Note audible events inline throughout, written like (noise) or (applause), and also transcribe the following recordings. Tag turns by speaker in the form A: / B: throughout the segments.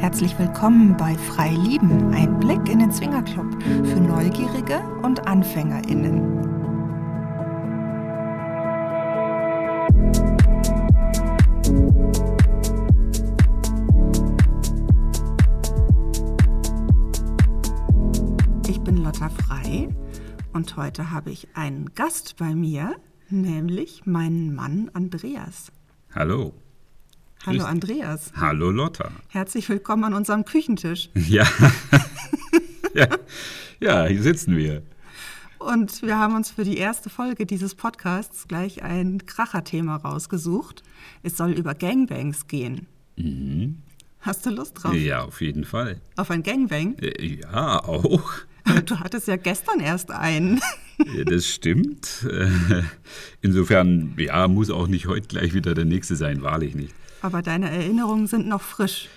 A: Herzlich willkommen bei Frei Lieben, ein Blick in den Zwingerclub für Neugierige und AnfängerInnen. Ich bin Lotta Frei und heute habe ich einen Gast bei mir, nämlich meinen Mann Andreas.
B: Hallo.
A: Hallo Andreas.
B: Hallo Lotta.
A: Herzlich willkommen an unserem Küchentisch.
B: Ja. (laughs) ja. Ja, hier sitzen wir.
A: Und wir haben uns für die erste Folge dieses Podcasts gleich ein Kracherthema rausgesucht. Es soll über Gangbangs gehen. Hast du Lust drauf?
B: Ja, auf jeden Fall.
A: Auf ein Gangbang?
B: Äh, Ja, auch. (laughs)
A: Du hattest ja gestern erst einen. (laughs)
B: Das stimmt. Äh, Insofern, ja, muss auch nicht heute gleich wieder der nächste sein, wahrlich nicht.
A: Aber deine Erinnerungen sind noch frisch.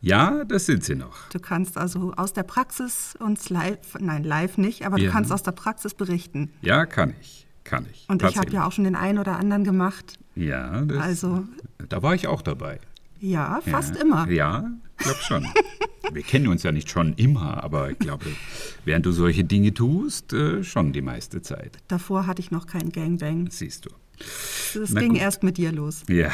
B: Ja, das sind sie noch.
A: Du kannst also aus der Praxis uns live, nein, live nicht, aber du
B: Ja.
A: kannst aus der Praxis berichten.
B: Ja, kann ich. Kann ich.
A: Und ich habe ja auch schon den einen oder anderen gemacht.
B: Ja, das,
A: Also-
B: Da war ich auch dabei.
A: Ja, fast
B: ja.
A: immer.
B: Ja, ich glaube schon. (laughs) Wir kennen uns ja nicht schon immer, aber ich glaube, während du solche Dinge tust, äh, schon die meiste Zeit.
A: Davor hatte ich noch keinen Gangbang.
B: Siehst du.
A: Es ging
B: gut.
A: erst mit dir los.
B: Ja.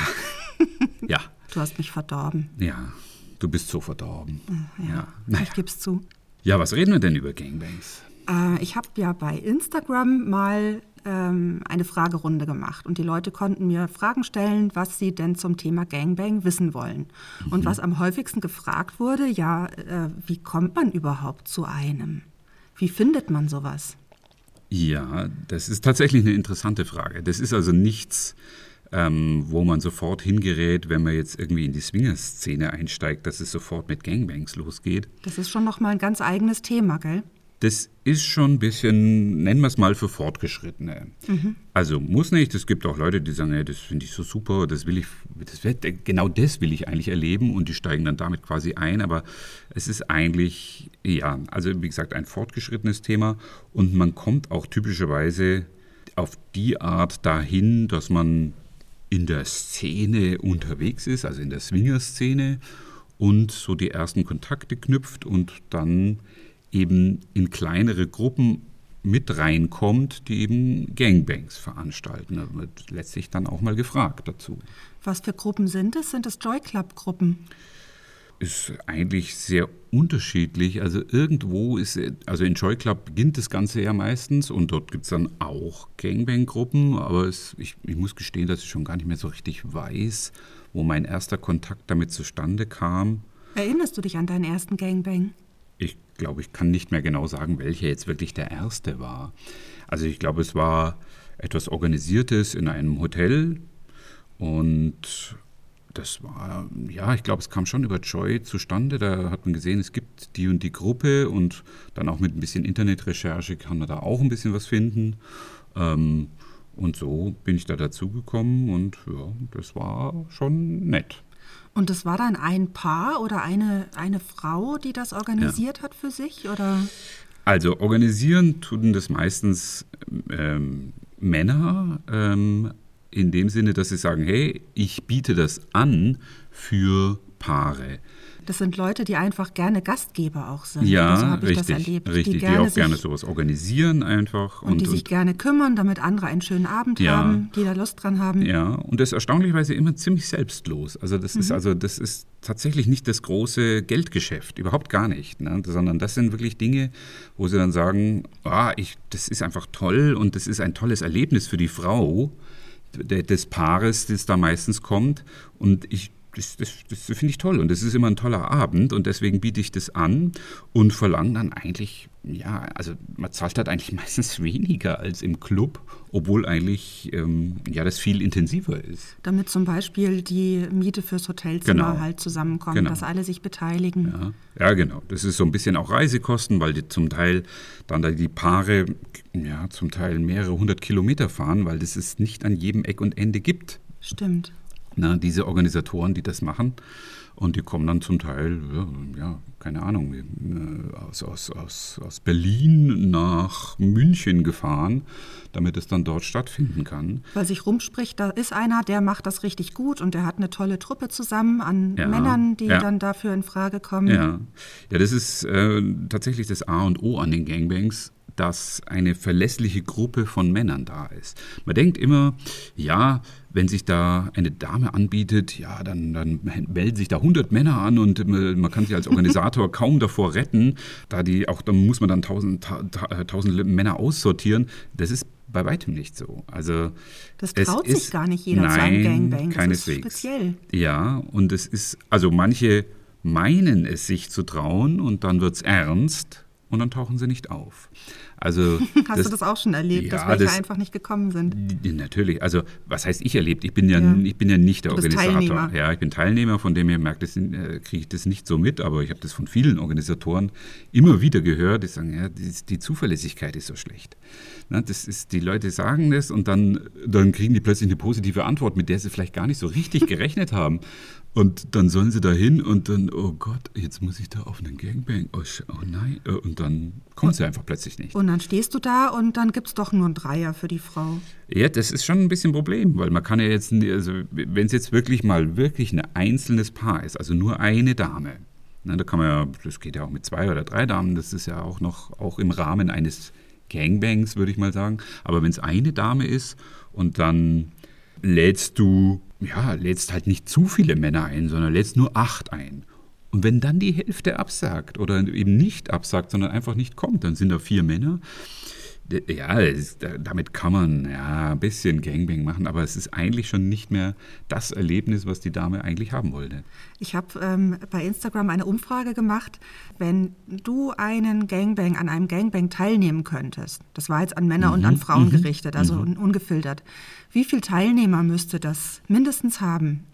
B: (laughs) ja.
A: Du hast mich verdorben.
B: Ja. Du bist so verdorben. Ja.
A: Ich geb's zu.
B: Ja, was reden wir denn über Gangbangs?
A: Äh, ich habe ja bei Instagram mal ähm, eine Fragerunde gemacht und die Leute konnten mir Fragen stellen, was sie denn zum Thema Gangbang wissen wollen. Und was am häufigsten gefragt wurde, ja, äh, wie kommt man überhaupt zu einem? Wie findet man sowas?
B: Ja, das ist tatsächlich eine interessante Frage. Das ist also nichts, ähm, wo man sofort hingerät, wenn man jetzt irgendwie in die Swinger-Szene einsteigt, dass es sofort mit Gangbangs losgeht.
A: Das ist schon noch mal ein ganz eigenes Thema, gell?
B: Das ist schon ein bisschen, nennen wir es mal, für Fortgeschrittene. Also muss nicht. Es gibt auch Leute, die sagen, ja, das finde ich so super, das will ich, das wird, genau das will ich eigentlich erleben und die steigen dann damit quasi ein. Aber es ist eigentlich, ja, also wie gesagt, ein fortgeschrittenes Thema und man kommt auch typischerweise auf die Art dahin, dass man in der Szene unterwegs ist, also in der Swinger-Szene und so die ersten Kontakte knüpft und dann eben in kleinere Gruppen mit reinkommt, die eben Gangbangs veranstalten. Da wird letztlich dann auch mal gefragt dazu.
A: Was für Gruppen sind es? Sind es Joy Club Gruppen?
B: Ist eigentlich sehr unterschiedlich. Also irgendwo ist, also in Joy Club beginnt das Ganze ja meistens und dort gibt es dann auch Gangbang-Gruppen, aber es, ich, ich muss gestehen, dass ich schon gar nicht mehr so richtig weiß, wo mein erster Kontakt damit zustande kam.
A: Erinnerst du dich an deinen ersten Gangbang?
B: Glaube, ich kann nicht mehr genau sagen, welcher jetzt wirklich der erste war. Also ich glaube, es war etwas Organisiertes in einem Hotel und das war, ja, ich glaube, es kam schon über Joy zustande. Da hat man gesehen, es gibt die und die Gruppe und dann auch mit ein bisschen Internetrecherche kann man da auch ein bisschen was finden. Ähm, und so bin ich da dazugekommen und ja, das war schon nett.
A: Und es war dann ein Paar oder eine, eine Frau, die das organisiert hat für sich? Oder?
B: Also organisieren tun das meistens ähm, Männer ähm, in dem Sinne, dass sie sagen, hey, ich biete das an für Paare.
A: Das sind Leute, die einfach gerne Gastgeber auch sind.
B: Ja,
A: so habe ich
B: richtig,
A: das erlebt.
B: richtig,
A: die,
B: die,
A: gerne
B: auch
A: sich,
B: gerne sowas organisieren einfach.
A: und, die sich gerne kümmern, damit andere einen schönen Abend
B: Ja.
A: haben, die da Lust dran haben.
B: Ja, und das erstaunlicherweise immer ziemlich selbstlos. Also das
A: Mhm.
B: ist also das ist tatsächlich nicht das große Geldgeschäft, überhaupt gar nicht, ne? sondern das sind wirklich Dinge, wo sie dann sagen, ah, ich, das ist einfach toll und das ist ein tolles Erlebnis für die Frau de- des Paares, das da meistens kommt und ich das, das, das finde ich toll und das ist immer ein toller Abend und deswegen biete ich das an und verlange dann eigentlich, ja, also man zahlt halt eigentlich (laughs) meistens weniger als im Club, obwohl eigentlich ähm, ja das viel intensiver ist.
A: Damit zum Beispiel die Miete fürs Hotelzimmer
B: Genau.
A: halt zusammenkommt,
B: Genau.
A: dass alle sich beteiligen.
B: Ja, ja, genau. Das ist so ein bisschen auch Reisekosten, weil die zum Teil dann da die Paare ja zum Teil mehrere hundert Kilometer fahren, weil das es nicht an jedem Eck und Ende gibt.
A: Stimmt.
B: Na, diese Organisatoren, die das machen, und die kommen dann zum Teil, ja, keine Ahnung, äh, aus, aus, aus, aus Berlin nach München gefahren, damit es dann dort stattfinden kann.
A: Weil sich rumspricht, da ist einer, der macht das richtig gut und der hat eine tolle Truppe zusammen an ja, Männern, die ja. dann dafür in Frage kommen.
B: Ja, ja das ist äh, tatsächlich das A und O an den Gangbangs dass eine verlässliche Gruppe von Männern da ist. Man denkt immer, ja, wenn sich da eine Dame anbietet, ja, dann, dann melden sich da 100 Männer an und man kann sich als Organisator (laughs) kaum davor retten, da die auch, da muss man dann tausend, tausend Männer aussortieren. Das ist bei weitem nicht so. Also
A: das traut sich gar nicht jeder
B: nein,
A: zu einem Gangbang. Das
B: keineswegs.
A: ist speziell.
B: Ja, und es ist, also manche meinen es sich zu trauen und dann wird es ernst und dann tauchen sie nicht auf. Also, (laughs)
A: Hast das, du das auch schon erlebt, ja, dass welche das, einfach nicht gekommen sind?
B: Natürlich. Also, was heißt ich erlebt? Ich bin ja, ja. Ich bin ja nicht der Organisator. Teilnehmer. Ja, ich bin Teilnehmer, von dem her merkt das, äh, kriege ich das nicht so mit, aber ich habe das von vielen Organisatoren immer wieder gehört, die sagen, ja, die, die Zuverlässigkeit ist so schlecht. Na, das ist, die Leute sagen das und dann, dann kriegen die plötzlich eine positive Antwort, mit der sie vielleicht gar nicht so richtig gerechnet haben. Und dann sollen sie da hin und dann, oh Gott, jetzt muss ich da auf einen Gangbang. Oh, oh nein. Äh, und dann kommt sie einfach plötzlich nicht.
A: Und dann stehst du da und dann gibt es doch nur einen Dreier für die Frau.
B: Ja, das ist schon ein bisschen ein Problem, weil man kann ja jetzt, also wenn es jetzt wirklich mal wirklich ein einzelnes Paar ist, also nur eine Dame, na, da kann man ja, das geht ja auch mit zwei oder drei Damen, das ist ja auch noch, auch im Rahmen eines Gangbangs, würde ich mal sagen. Aber wenn es eine Dame ist und dann lädst du, ja, lädst halt nicht zu viele Männer ein, sondern lädst nur acht ein. Und wenn dann die Hälfte absagt oder eben nicht absagt, sondern einfach nicht kommt, dann sind da vier Männer ja, damit kann man ja ein bisschen Gangbang machen, aber es ist eigentlich schon nicht mehr das Erlebnis, was die Dame eigentlich haben wollte.
A: Ich habe ähm, bei Instagram eine Umfrage gemacht, wenn du einen Gangbang an einem Gangbang teilnehmen könntest. Das war jetzt an Männer mhm, und an Frauen mhm, gerichtet, also mhm. ungefiltert. Wie viele Teilnehmer müsste das mindestens haben?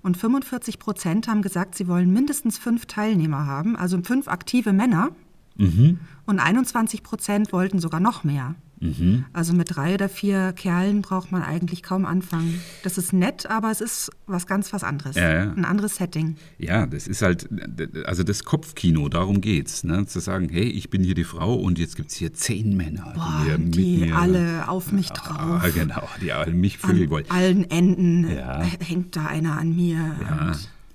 A: Und 45 Prozent haben gesagt, sie wollen mindestens fünf Teilnehmer haben, also fünf aktive Männer. Mhm. Und 21 Prozent wollten sogar noch mehr. Mhm. Also mit drei oder vier Kerlen braucht man eigentlich kaum anfangen. Das ist nett, aber es ist was ganz was anderes. Ja, ja. Ein anderes Setting.
B: Ja, das ist halt, also das Kopfkino, darum geht's. Ne? Zu sagen, hey, ich bin hier die Frau und jetzt gibt es hier zehn Männer,
A: Boah, die, die mir, alle auf mich drauf.
B: Ja, genau, die alle mich vögeln wollen.
A: An allen Enden hängt da einer an mir.
B: Ja.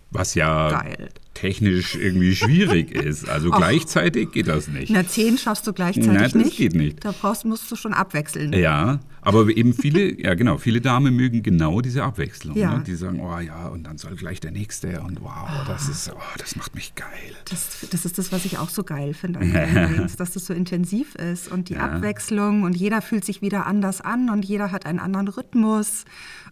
B: Was ja Geil technisch irgendwie schwierig (laughs) ist. Also Och. gleichzeitig geht das nicht.
A: Na, zehn schaffst du gleichzeitig
B: Na,
A: das nicht.
B: Geht nicht.
A: Da brauchst, musst du schon abwechseln.
B: Ja, aber eben viele, (laughs) ja genau, viele Damen mögen genau diese Abwechslung. Ja. Ne? Die sagen, oh ja, und dann soll gleich der Nächste und wow, das ist, oh, das macht mich geil.
A: Das, das ist das, was ich auch so geil finde an Games, (laughs) dass das so intensiv ist und die ja. Abwechslung und jeder fühlt sich wieder anders an und jeder hat einen anderen Rhythmus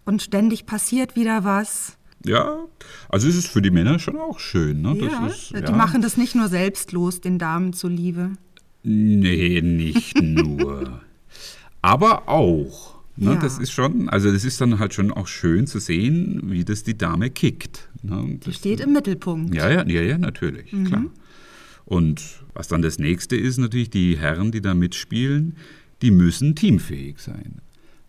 A: und ständig passiert wieder was.
B: Ja, also es ist für die Männer schon auch schön. Ne?
A: Ja,
B: ist,
A: die ja. machen das nicht nur selbstlos, den Damen zuliebe.
B: Nee, nicht nur. Aber auch. Ne? Ja. Das ist schon, also das ist dann halt schon auch schön zu sehen, wie das die Dame kickt.
A: Ne? Die steht im Mittelpunkt.
B: Ja, ja, ja, ja natürlich, mhm. klar. Und was dann das nächste ist, natürlich die Herren, die da mitspielen, die müssen teamfähig sein.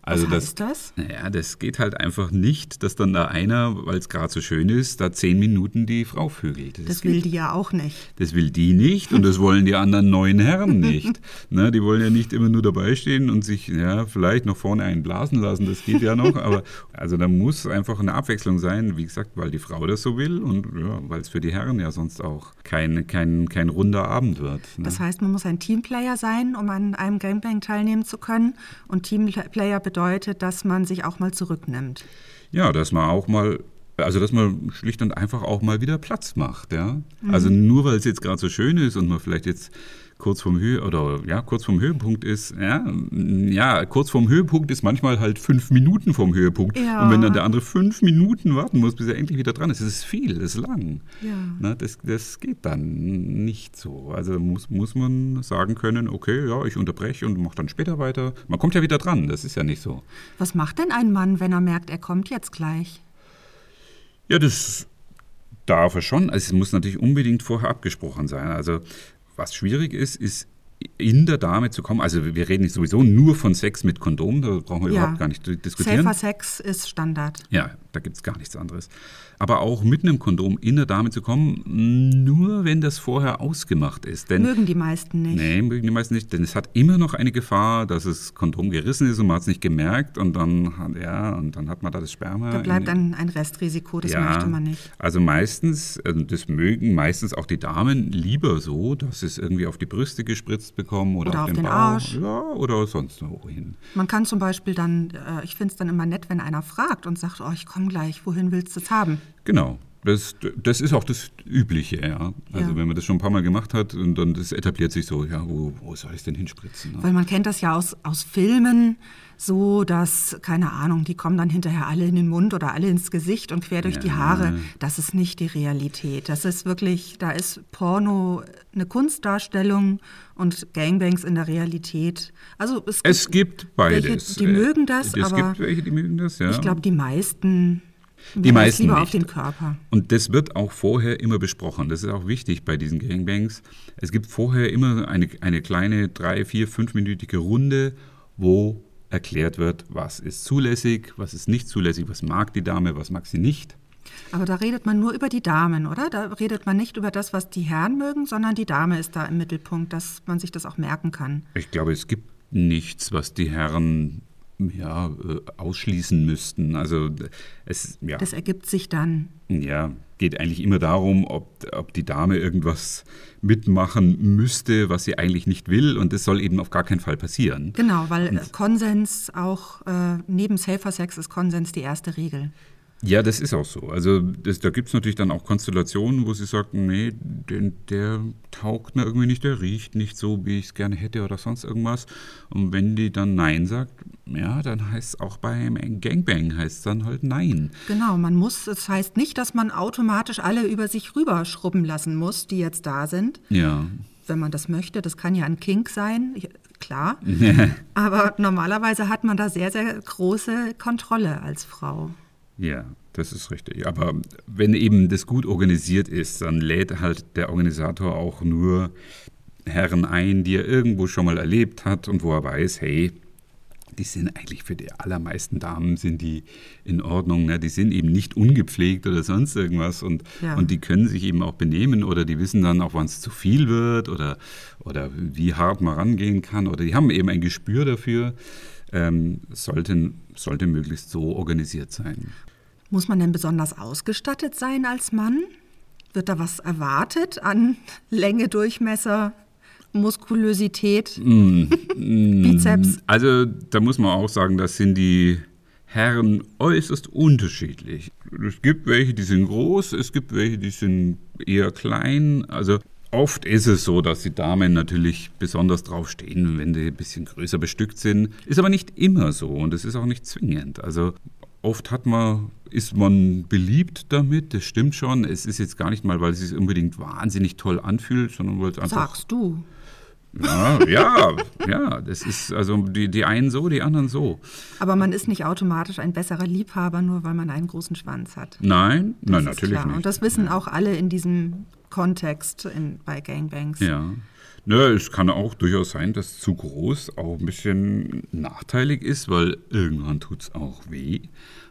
A: Also Was heißt das?
B: das? Naja, das geht halt einfach nicht, dass dann da einer, weil es gerade so schön ist, da zehn Minuten die Frau vögelt.
A: Das, das will die ja auch nicht.
B: Das will die nicht und das wollen die anderen neuen Herren (laughs) nicht. ne, die wollen ja nicht immer nur dabei stehen und sich ja, vielleicht noch vorne einen blasen lassen, das geht ja noch. aber (laughs) also da muss einfach eine Abwechslung sein, wie gesagt, weil die Frau das so will und ja, weil es für die Herren ja sonst auch kein, kein, kein runder Abend wird.
A: Ne? Das heißt, man muss ein Teamplayer sein, um an einem Gamebang teilnehmen zu können. Und Teamplayer bedeutet, bedeutet, dass man sich auch mal zurücknimmt.
B: Ja, dass man auch mal also, dass man schlicht und einfach auch mal wieder Platz macht, ja. Mhm. Also nur weil es jetzt gerade so schön ist und man vielleicht jetzt kurz vom Höhe oder ja kurz vom Höhepunkt ist. Ja, ja, kurz vom Höhepunkt ist manchmal halt fünf Minuten vom Höhepunkt. Ja. Und wenn dann der andere fünf Minuten warten muss, bis er endlich wieder dran ist, das ist viel, das ist lang. Ja. Na, das, das geht dann nicht so. Also muss, muss man sagen können, okay, ja, ich unterbreche und mache dann später weiter. Man kommt ja wieder dran, das ist ja nicht so.
A: Was macht denn ein Mann, wenn er merkt, er kommt jetzt gleich?
B: Ja, das darf er schon. Also es muss natürlich unbedingt vorher abgesprochen sein. Also was schwierig ist, ist in der Dame zu kommen. Also wir reden sowieso nur von Sex mit Kondom, da brauchen wir ja. überhaupt gar nicht diskutieren.
A: Safer Sex ist Standard.
B: Ja, da gibt es gar nichts anderes. Aber auch mit einem Kondom in der Dame zu kommen, nur wenn das vorher ausgemacht ist.
A: Denn, mögen die meisten nicht.
B: Nee, mögen die meisten nicht, denn es hat immer noch eine Gefahr, dass das Kondom gerissen ist und man hat es nicht gemerkt und dann, ja, und dann hat man da das Sperma.
A: Da bleibt dann ein Restrisiko, das ja, möchte man nicht.
B: Also meistens, also das mögen meistens auch die Damen lieber so, dass sie es irgendwie auf die Brüste gespritzt bekommen oder, oder auf, auf, den, den Arsch. Ja, oder sonst wohin.
A: Man kann zum Beispiel dann, äh, ich finde es dann immer nett, wenn einer fragt und sagt, oh, ich komme gleich, wohin willst du es haben?
B: Genau. Das, das ist auch das Übliche, ja. Also ja. wenn man das schon ein paar Mal gemacht hat und dann das etabliert sich so, ja, wo, wo soll ich es denn hinspritzen?
A: Ne? Weil man kennt das ja aus, aus Filmen, so dass, keine Ahnung, die kommen dann hinterher alle in den Mund oder alle ins Gesicht und quer durch ja. die Haare. Das ist nicht die Realität. Das ist wirklich, da ist Porno eine Kunstdarstellung und Gangbangs in der Realität. Also
B: es gibt, es gibt beides.
A: Welche, die mögen das,
B: es
A: aber
B: gibt welche, die mögen das, ja.
A: ich glaube, die meisten
B: die meisten
A: lieber
B: nicht.
A: auf den Körper.
B: Und das wird auch vorher immer besprochen. Das ist auch wichtig bei diesen Gangbangs. Es gibt vorher immer eine, eine kleine drei, vier, fünfminütige Runde, wo erklärt wird, was ist zulässig, was ist nicht zulässig, was mag die Dame, was mag sie nicht.
A: Aber da redet man nur über die Damen, oder? Da redet man nicht über das, was die Herren mögen, sondern die Dame ist da im Mittelpunkt, dass man sich das auch merken kann.
B: Ich glaube, es gibt nichts, was die Herren ja, äh, ausschließen müssten. Also es, ja.
A: Das ergibt sich dann.
B: Ja, geht eigentlich immer darum, ob, ob die Dame irgendwas mitmachen müsste, was sie eigentlich nicht will. Und das soll eben auf gar keinen Fall passieren.
A: Genau, weil und, Konsens auch äh, neben Safer Sex ist Konsens die erste Regel.
B: Ja, das ist auch so. Also das, da gibt es natürlich dann auch Konstellationen, wo sie sagt, nee, der, der taugt mir irgendwie nicht, der riecht nicht so, wie ich es gerne hätte oder sonst irgendwas. Und wenn die dann Nein sagt, ja, dann heißt es auch beim Gangbang heißt es dann halt Nein.
A: Genau, man muss, das heißt nicht, dass man automatisch alle über sich rüberschrubben lassen muss, die jetzt da sind.
B: Ja.
A: Wenn man das möchte, das kann ja ein Kink sein, klar. (laughs) Aber normalerweise hat man da sehr, sehr große Kontrolle als Frau.
B: Ja, das ist richtig. Aber wenn eben das gut organisiert ist, dann lädt halt der Organisator auch nur Herren ein, die er irgendwo schon mal erlebt hat und wo er weiß, hey, die sind eigentlich für die allermeisten Damen sind die in Ordnung. Ne? Die sind eben nicht ungepflegt oder sonst irgendwas und, ja. und die können sich eben auch benehmen oder die wissen dann auch, wann es zu viel wird oder, oder wie hart man rangehen kann oder die haben eben ein Gespür dafür. Ähm, sollten, sollte möglichst so organisiert sein.
A: Muss man denn besonders ausgestattet sein als Mann? Wird da was erwartet an Länge, Durchmesser, Muskulosität, mm, Bizeps?
B: Also da muss man auch sagen, das sind die Herren äußerst unterschiedlich. Es gibt welche, die sind groß, es gibt welche, die sind eher klein. Also oft ist es so, dass die Damen natürlich besonders drauf stehen, wenn die ein bisschen größer bestückt sind. Ist aber nicht immer so und es ist auch nicht zwingend. Also oft hat man, ist man beliebt damit, das stimmt schon. Es ist jetzt gar nicht mal, weil es sich unbedingt wahnsinnig toll anfühlt, sondern weil es einfach.
A: Sagst du.
B: Ja, ja, ja, das ist also die, die einen so, die anderen so.
A: Aber man ist nicht automatisch ein besserer Liebhaber, nur weil man einen großen Schwanz hat.
B: Nein, das nein, natürlich klar. nicht.
A: Und das wissen auch alle in diesem Kontext in, bei Gangbangs.
B: Ja. Nö, es kann auch durchaus sein, dass zu groß auch ein bisschen nachteilig ist, weil irgendwann tut es auch weh.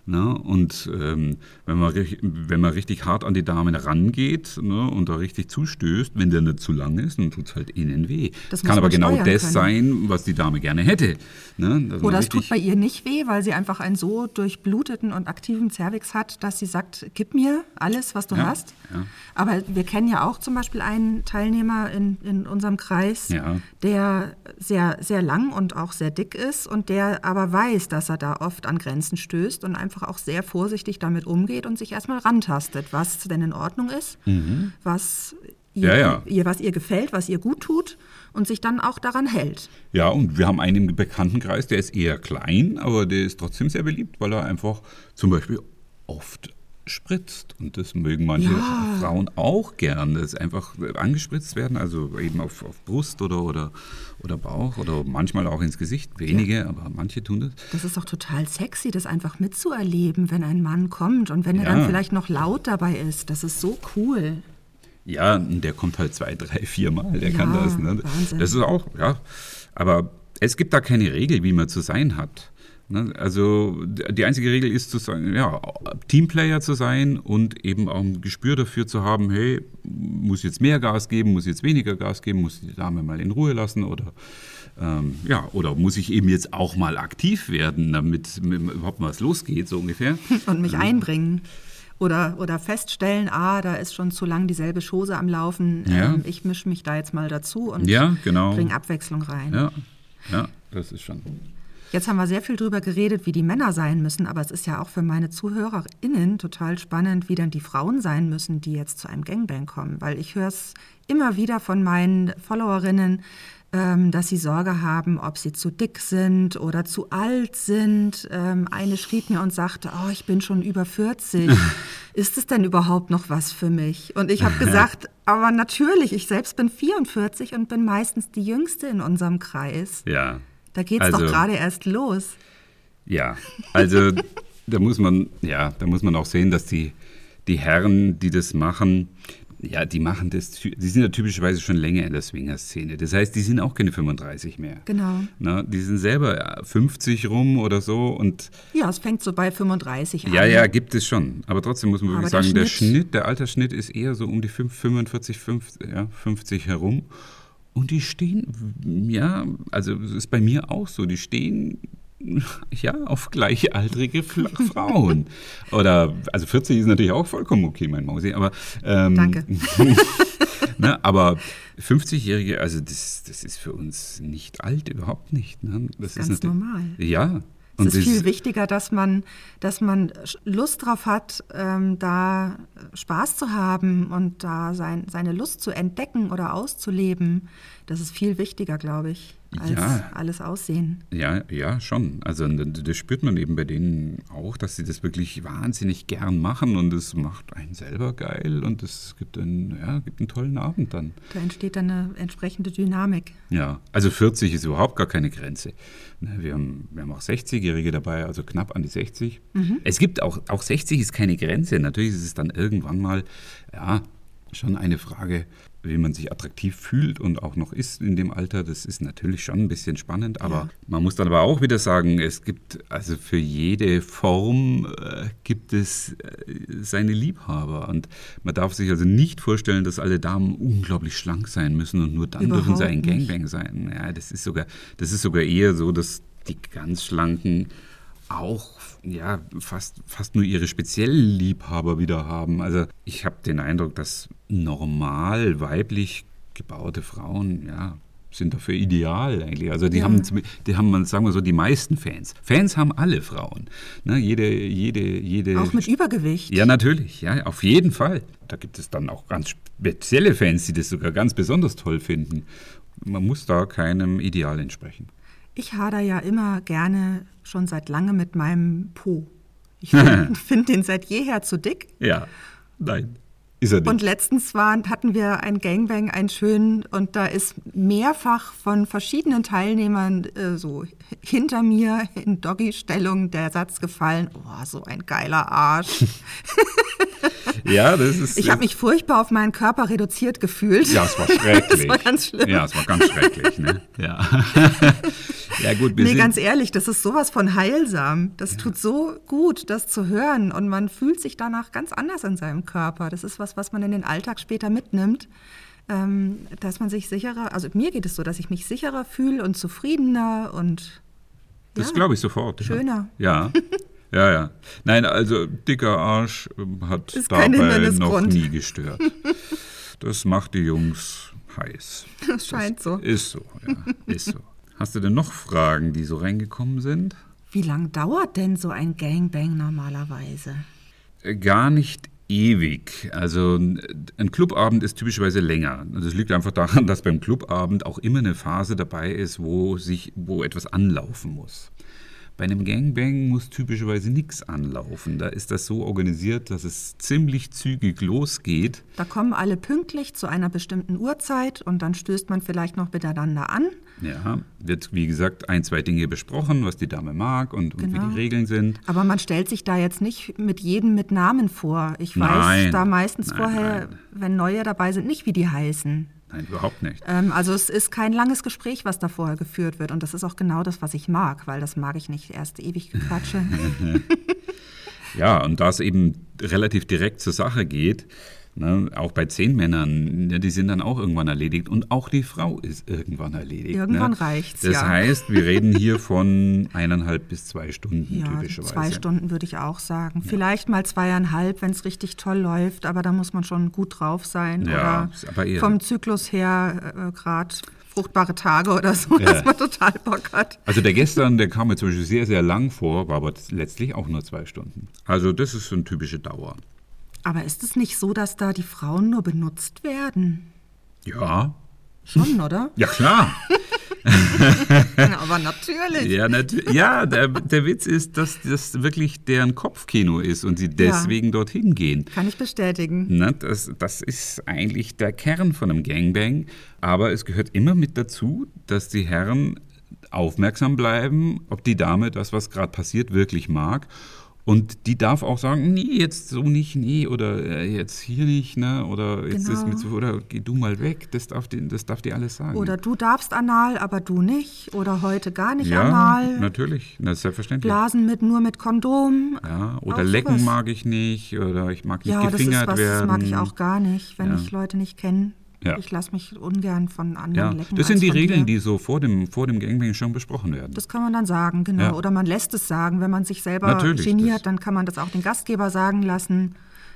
B: Ne? Und ähm, wenn, man, wenn man richtig hart an die Damen rangeht ne, und da richtig zustößt, wenn der nicht zu lang ist, dann tut es halt innen weh. Das kann aber genau das können. sein, was die Dame gerne hätte.
A: Ne? Oder es tut bei ihr nicht weh, weil sie einfach einen so durchbluteten und aktiven Cervix hat, dass sie sagt, gib mir alles, was du ja, hast. Ja. Aber wir kennen ja auch zum Beispiel einen Teilnehmer in, in unserem Kreis, ja. der sehr, sehr lang und auch sehr dick ist und der aber weiß, dass er da oft an Grenzen stößt und einfach einfach auch sehr vorsichtig damit umgeht und sich erstmal rantastet, was denn in Ordnung ist, mhm. was Ihr, ja, ja. ihr, was ihr gefällt, was ihr gut tut und sich dann auch daran hält.
B: Ja, und wir haben einen im Bekanntenkreis, der ist eher klein, aber der ist trotzdem sehr beliebt, weil er einfach zum Beispiel oft spritzt. Und das mögen manche ja. Frauen auch gern, dass einfach angespritzt werden, also eben auf, auf Brust oder, oder, oder Bauch oder manchmal auch ins Gesicht. Wenige, ja. aber manche tun das.
A: Das ist doch total sexy, das einfach mitzuerleben, wenn ein Mann kommt und wenn er dann vielleicht noch laut dabei ist. Das ist so cool.
B: Ja, der kommt halt zwei, drei, vier Mal, der kann das. Ne? Das ist auch, ja. Aber es gibt da keine Regel, wie man zu sein hat. Ne? Also die einzige Regel ist zu sagen, ja, Teamplayer zu sein und eben auch ein Gespür dafür zu haben, hey, muss jetzt mehr Gas geben, muss jetzt weniger Gas geben, muss die Dame mal in Ruhe lassen oder ähm, ja, oder muss ich eben jetzt auch mal aktiv werden, damit überhaupt mal was losgeht, so ungefähr. (laughs)
A: Und mich einbringen. Oder, oder feststellen, ah, da ist schon zu lang dieselbe Chose am Laufen. Ja. Ähm, ich mische mich da jetzt mal dazu und
B: ja, genau.
A: bringe Abwechslung rein.
B: Ja. ja, das ist schon.
A: Jetzt haben wir sehr viel darüber geredet, wie die Männer sein müssen, aber es ist ja auch für meine ZuhörerInnen total spannend, wie dann die Frauen sein müssen, die jetzt zu einem Gangbang kommen. Weil ich höre es immer wieder von meinen Followerinnen, ähm, dass sie Sorge haben, ob sie zu dick sind oder zu alt sind. Ähm, eine schrieb mir und sagte, oh, ich bin schon über 40. (laughs) Ist es denn überhaupt noch was für mich? Und ich habe (laughs) gesagt, aber natürlich, ich selbst bin 44 und bin meistens die Jüngste in unserem Kreis.
B: Ja.
A: Da geht es also, doch gerade erst los.
B: Ja, also (laughs) da muss man, ja, da muss man auch sehen, dass die, die Herren, die das machen, ja, die machen das, die sind ja typischerweise schon länger in der Swinger-Szene. Das heißt, die sind auch keine 35 mehr.
A: Genau.
B: Na, die sind selber 50 rum oder so und.
A: Ja, es fängt so bei 35
B: an. Ja, ja, gibt es schon. Aber trotzdem muss man wirklich sagen, der Schnitt, der Schnitt, der Altersschnitt ist eher so um die 45, 50, ja, 50 herum. Und die stehen, ja, also es ist bei mir auch so, die stehen ja, auf gleichaltrige Frauen. (laughs) Oder, also 40 ist natürlich auch vollkommen okay, mein Mausi, aber.
A: Ähm, Danke. (laughs)
B: ne, aber 50-Jährige, also das, das ist für uns nicht alt, überhaupt nicht. Ne?
A: Das, das ist ganz normal.
B: Ja,
A: und es ist viel wichtiger, dass man, dass man Lust drauf hat, ähm, da Spaß zu haben und da sein, seine Lust zu entdecken oder auszuleben. Das ist viel wichtiger, glaube ich als ja, alles Aussehen.
B: Ja, ja, schon. Also das spürt man eben bei denen auch, dass sie das wirklich wahnsinnig gern machen und es macht einen selber geil und es gibt einen, ja, gibt einen tollen Abend dann.
A: Da entsteht dann eine entsprechende Dynamik.
B: Ja, also 40 ist überhaupt gar keine Grenze. Ne, wir haben, wir haben auch 60-Jährige dabei, also knapp an die 60. Mhm. Es gibt auch, auch 60 ist keine Grenze. Natürlich ist es dann irgendwann mal, ja, schon eine Frage, wie man sich attraktiv fühlt und auch noch ist in dem Alter, das ist natürlich schon ein bisschen spannend. Aber ja. man muss dann aber auch wieder sagen, es gibt, also für jede Form äh, gibt es äh, seine Liebhaber. Und man darf sich also nicht vorstellen, dass alle Damen unglaublich schlank sein müssen und nur dann Überhaupt dürfen sie ein Gangbang sein. Ja, das ist sogar, das ist sogar eher so, dass die ganz schlanken auch ja fast, fast nur ihre speziellen Liebhaber wieder haben. Also ich habe den Eindruck, dass normal weiblich gebaute Frauen ja sind dafür ideal eigentlich. Also die ja. haben, die haben, sagen wir so, die meisten Fans. Fans haben alle Frauen. Ne, jede, jede, jede.
A: Auch mit Übergewicht.
B: Ja, natürlich. Ja, auf jeden Fall. Da gibt es dann auch ganz spezielle Fans, die das sogar ganz besonders toll finden. Man muss da keinem Ideal entsprechen.
A: Ich hader ja immer gerne schon seit lange mit meinem Po. Ich finde (laughs) find den seit jeher zu dick.
B: Ja, nein. Ist er nicht.
A: Und letztens waren, hatten wir ein Gangbang, einen schönen, und da ist mehrfach von verschiedenen Teilnehmern äh, so hinter mir in Doggy-Stellung der Satz gefallen: Oh, so ein geiler Arsch. (laughs)
B: Ja, das ist.
A: Ich habe mich furchtbar auf meinen Körper reduziert gefühlt.
B: Ja, es war schrecklich. (laughs)
A: das war ganz schlimm.
B: Ja, es war ganz schrecklich. Ne? Ja.
A: Ja, gut. Nee, ganz ehrlich, das ist sowas von heilsam. Das ja. tut so gut, das zu hören. Und man fühlt sich danach ganz anders in seinem Körper. Das ist was, was man in den Alltag später mitnimmt. Ähm, dass man sich sicherer, also mir geht es so, dass ich mich sicherer fühle und zufriedener und.
B: Das glaube ich sofort.
A: Schöner.
B: Ja. Ja, ja. Nein, also dicker Arsch ähm, hat ist dabei noch nie gestört. Das macht die Jungs heiß. (laughs)
A: Das scheint
B: das
A: so.
B: Ist so, ja. Ist so. Hast du denn noch Fragen, die so reingekommen sind?
A: Wie lange dauert denn so ein Gangbang normalerweise?
B: Äh, gar nicht ewig. Also ein Clubabend ist typischerweise länger. Das liegt einfach daran, dass beim Clubabend auch immer eine Phase dabei ist, wo sich, wo etwas anlaufen muss. Bei einem Gangbang muss typischerweise nichts anlaufen. Da ist das so organisiert, dass es ziemlich zügig losgeht.
A: Da kommen alle pünktlich zu einer bestimmten Uhrzeit und dann stößt man vielleicht noch miteinander an.
B: Ja, wird wie gesagt ein, zwei Dinge besprochen, was die Dame mag und, genau. und wie die genau. Regeln sind.
A: Aber man stellt sich da jetzt nicht mit jedem mit Namen vor. Ich weiß
B: nein,
A: da meistens
B: nein,
A: vorher,
B: nein.
A: wenn neue dabei sind, nicht, wie die heißen.
B: Nein, überhaupt nicht.
A: Ähm, also es ist kein langes Gespräch, was da vorher geführt wird. Und das ist auch genau das, was ich mag, weil das mag ich nicht erst ewig gequatsche. (laughs)
B: ja, und da es eben relativ direkt zur Sache geht, Ne, auch bei zehn Männern, ne, die sind dann auch irgendwann erledigt. Und auch die Frau ist irgendwann erledigt.
A: Irgendwann
B: ne?
A: reicht's,
B: Das
A: ja.
B: heißt, wir reden (laughs) hier von eineinhalb bis zwei Stunden
A: Ja,
B: typischerweise.
A: zwei Stunden würde ich auch sagen. Vielleicht mal zweieinhalb, wenn es richtig toll läuft, aber da muss man schon gut drauf sein.
B: Ja,
A: oder vom Zyklus her äh, gerade fruchtbare Tage oder so,
B: Ja.
A: dass man total Bock hat.
B: Also der gestern, der kam mir zum Beispiel sehr, sehr lang vor, war aber letztlich auch nur zwei Stunden. Also das ist so eine typische Dauer.
A: Aber ist es nicht so, dass da die Frauen nur benutzt werden?
B: Ja,
A: Schon, oder? (laughs)
B: ja klar. (laughs)
A: aber natürlich.
B: Ja, nat- ja der, der Witz ist, dass das wirklich deren Kopfkino ist und sie deswegen dorthin gehen.
A: Kann ich bestätigen.
B: Ne, das, das ist eigentlich der Kern von einem Gangbang. Aber es gehört immer mit dazu, dass die Herren aufmerksam bleiben, ob die Dame das, was gerade passiert, wirklich mag. Und die darf auch sagen, nee, jetzt so nicht, nee, oder äh, jetzt hier nicht, ne, oder jetzt ist
A: Genau.
B: mit so, oder geh du mal weg. Das darf die, das darf die alles sagen.
A: Oder du darfst anal, aber du nicht. Oder heute gar nicht
B: ja,
A: anal.
B: natürlich, das ist selbstverständlich.
A: Blasen mit nur mit Kondom.
B: Ja, oder lecken
A: sowas.
B: mag ich nicht, oder ich mag nicht
A: Ja, das ist
B: gefingert
A: was,
B: werden.
A: das mag ich auch gar nicht, wenn
B: Ja.
A: ich Leute nicht kenne.
B: Ja.
A: Ich lasse mich ungern von anderen
B: Ja,
A: lecken.
B: das sind die Regeln,
A: dir.
B: die so vor dem, vor dem Gangbang schon besprochen werden.
A: Das kann man dann sagen, genau.
B: Ja.
A: Oder man lässt es sagen. Wenn man sich selber
B: Natürlich,
A: geniert, dann kann man das auch den Gastgeber sagen lassen.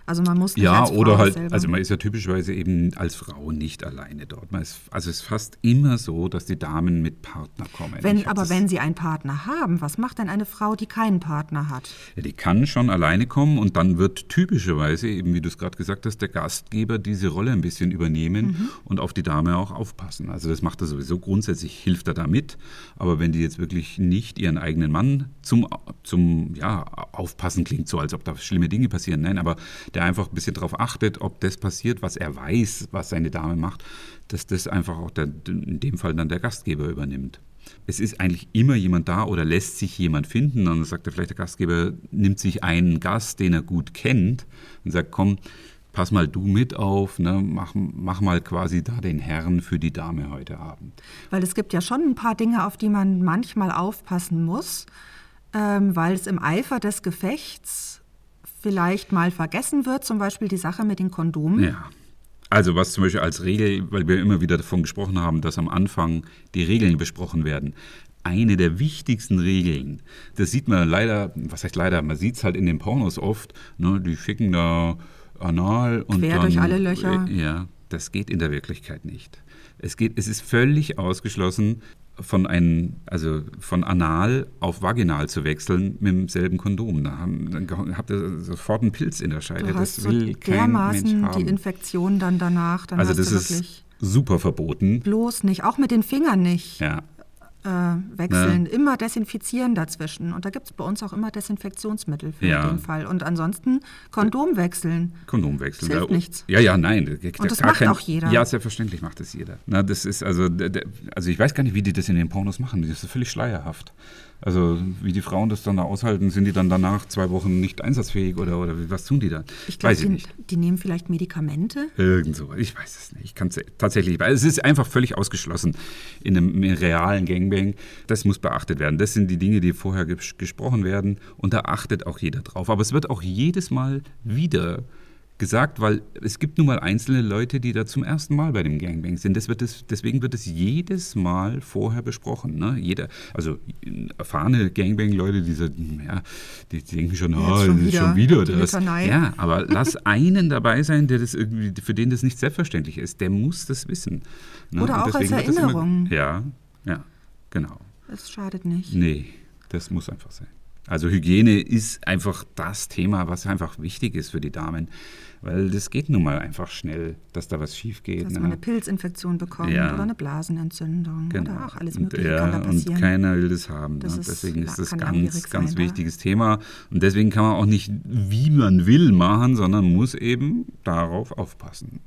A: Also man muss nicht
B: Ja,
A: als Frau
B: oder halt,
A: selber.
B: also man ist ja typischerweise eben als Frau nicht alleine dort. Man ist, also es ist fast immer so, dass die Damen mit Partner kommen.
A: wenn, aber wenn sie einen Partner haben, was macht denn eine Frau, die keinen Partner hat?
B: Ja, die kann schon alleine kommen und dann wird typischerweise, eben wie du es gerade gesagt hast, der Gastgeber diese Rolle ein bisschen übernehmen
A: Mhm.
B: und auf die Dame auch aufpassen. Also das macht er sowieso grundsätzlich, hilft er da mit. Aber wenn die jetzt wirklich nicht ihren eigenen Mann zum, zum ja, Aufpassen klingt so, als ob da schlimme Dinge passieren, nein, aber der einfach ein bisschen darauf achtet, ob das passiert, was er weiß, was seine Dame macht, dass das einfach auch der, in dem Fall dann der Gastgeber übernimmt. Es ist eigentlich immer jemand da oder lässt sich jemand finden. Und dann sagt er vielleicht, der Gastgeber nimmt sich einen Gast, den er gut kennt und sagt, komm, pass mal du mit auf, ne? mach, mach mal quasi da den Herrn für die Dame heute Abend.
A: Weil es gibt ja schon ein paar Dinge, auf die man manchmal aufpassen muss, ähm, weil es im Eifer des Gefechts vielleicht mal vergessen wird, zum Beispiel die Sache mit den Kondomen.
B: Ja. Also was zum Beispiel als Regel, weil wir immer wieder davon gesprochen haben, dass am Anfang die Regeln besprochen werden. Eine der wichtigsten Regeln, das sieht man leider, was heißt leider, man sieht es halt in den Pornos oft, ne, die schicken da anal und
A: Quer
B: dann,
A: durch alle Löcher.
B: Äh, ja, das geht in der Wirklichkeit nicht. Es, geht, es ist völlig ausgeschlossen, von, ein, also von anal auf vaginal zu wechseln mit demselben Kondom. Da haben, dann habt ihr sofort einen Pilz in der Scheide. Das
A: so
B: will kein
A: dermaßen
B: Mensch
A: die
B: haben.
A: Infektion dann danach, dann
B: Also das ist
A: wirklich
B: super verboten.
A: bloß nicht, auch mit den Fingern nicht
B: Ja.
A: Äh, wechseln, immer desinfizieren dazwischen. Und da gibt es bei uns auch immer Desinfektionsmittel für
B: Ja.
A: den Fall. Und ansonsten Kondom wechseln.
B: Kondom wechseln.
A: Das hilft
B: Ja,
A: nichts.
B: Ja, ja, nein. da-
A: Und das macht auch jeder.
B: Ja, selbstverständlich macht das jeder. Na, das ist also, also ich weiß gar nicht, wie die das in den Pornos machen. Das ist völlig schleierhaft. Also wie die Frauen das dann da aushalten, sind die dann danach zwei Wochen nicht einsatzfähig oder, oder was tun die dann?
A: Ich glaube,
B: weiß ich
A: die,
B: nicht.
A: die nehmen vielleicht Medikamente.
B: Irgend so. Ich weiß es nicht. Ich kann es tatsächlich. weil Es ist einfach völlig ausgeschlossen in einem, in einem realen Gangbang. Das muss beachtet werden. Das sind die Dinge, die vorher ges gesprochen werden. Und da achtet auch jeder drauf. Aber es wird auch jedes Mal wieder gesagt, weil es gibt nun mal einzelne Leute, die da zum ersten Mal bei dem Gangbang sind. Das wird es, deswegen wird es jedes Mal vorher besprochen. Ne? Jeder, also erfahrene Gangbang-Leute, die, ja, die denken schon,
A: Jetzt
B: oh,
A: schon
B: das ist
A: wieder
B: schon wieder das. Ja, aber (laughs) lass einen dabei sein, der das irgendwie, für den das nicht selbstverständlich ist. Der muss das wissen. Ne?
A: Oder
B: Und
A: auch als
B: das
A: Erinnerung.
B: Immer, ja, ja, genau.
A: Das schadet nicht.
B: Nee, das muss einfach sein. Also Hygiene ist einfach das Thema, was einfach wichtig ist für die Damen, weil das geht nun mal einfach schnell, dass da was schief geht.
A: Dass
B: ne?
A: man eine Pilzinfektion bekommt
B: Ja.
A: oder eine Blasenentzündung
B: Genau.
A: oder auch alles
B: Und,
A: Mögliche
B: ja,
A: kann da
B: Und
A: passieren.
B: keiner will das haben.
A: Das
B: ne?
A: ist-
B: Deswegen ist das ganz, ganz
A: sein, ja.
B: wichtiges Thema. Und deswegen kann man auch nicht, wie man will, machen, sondern muss eben darauf aufpassen.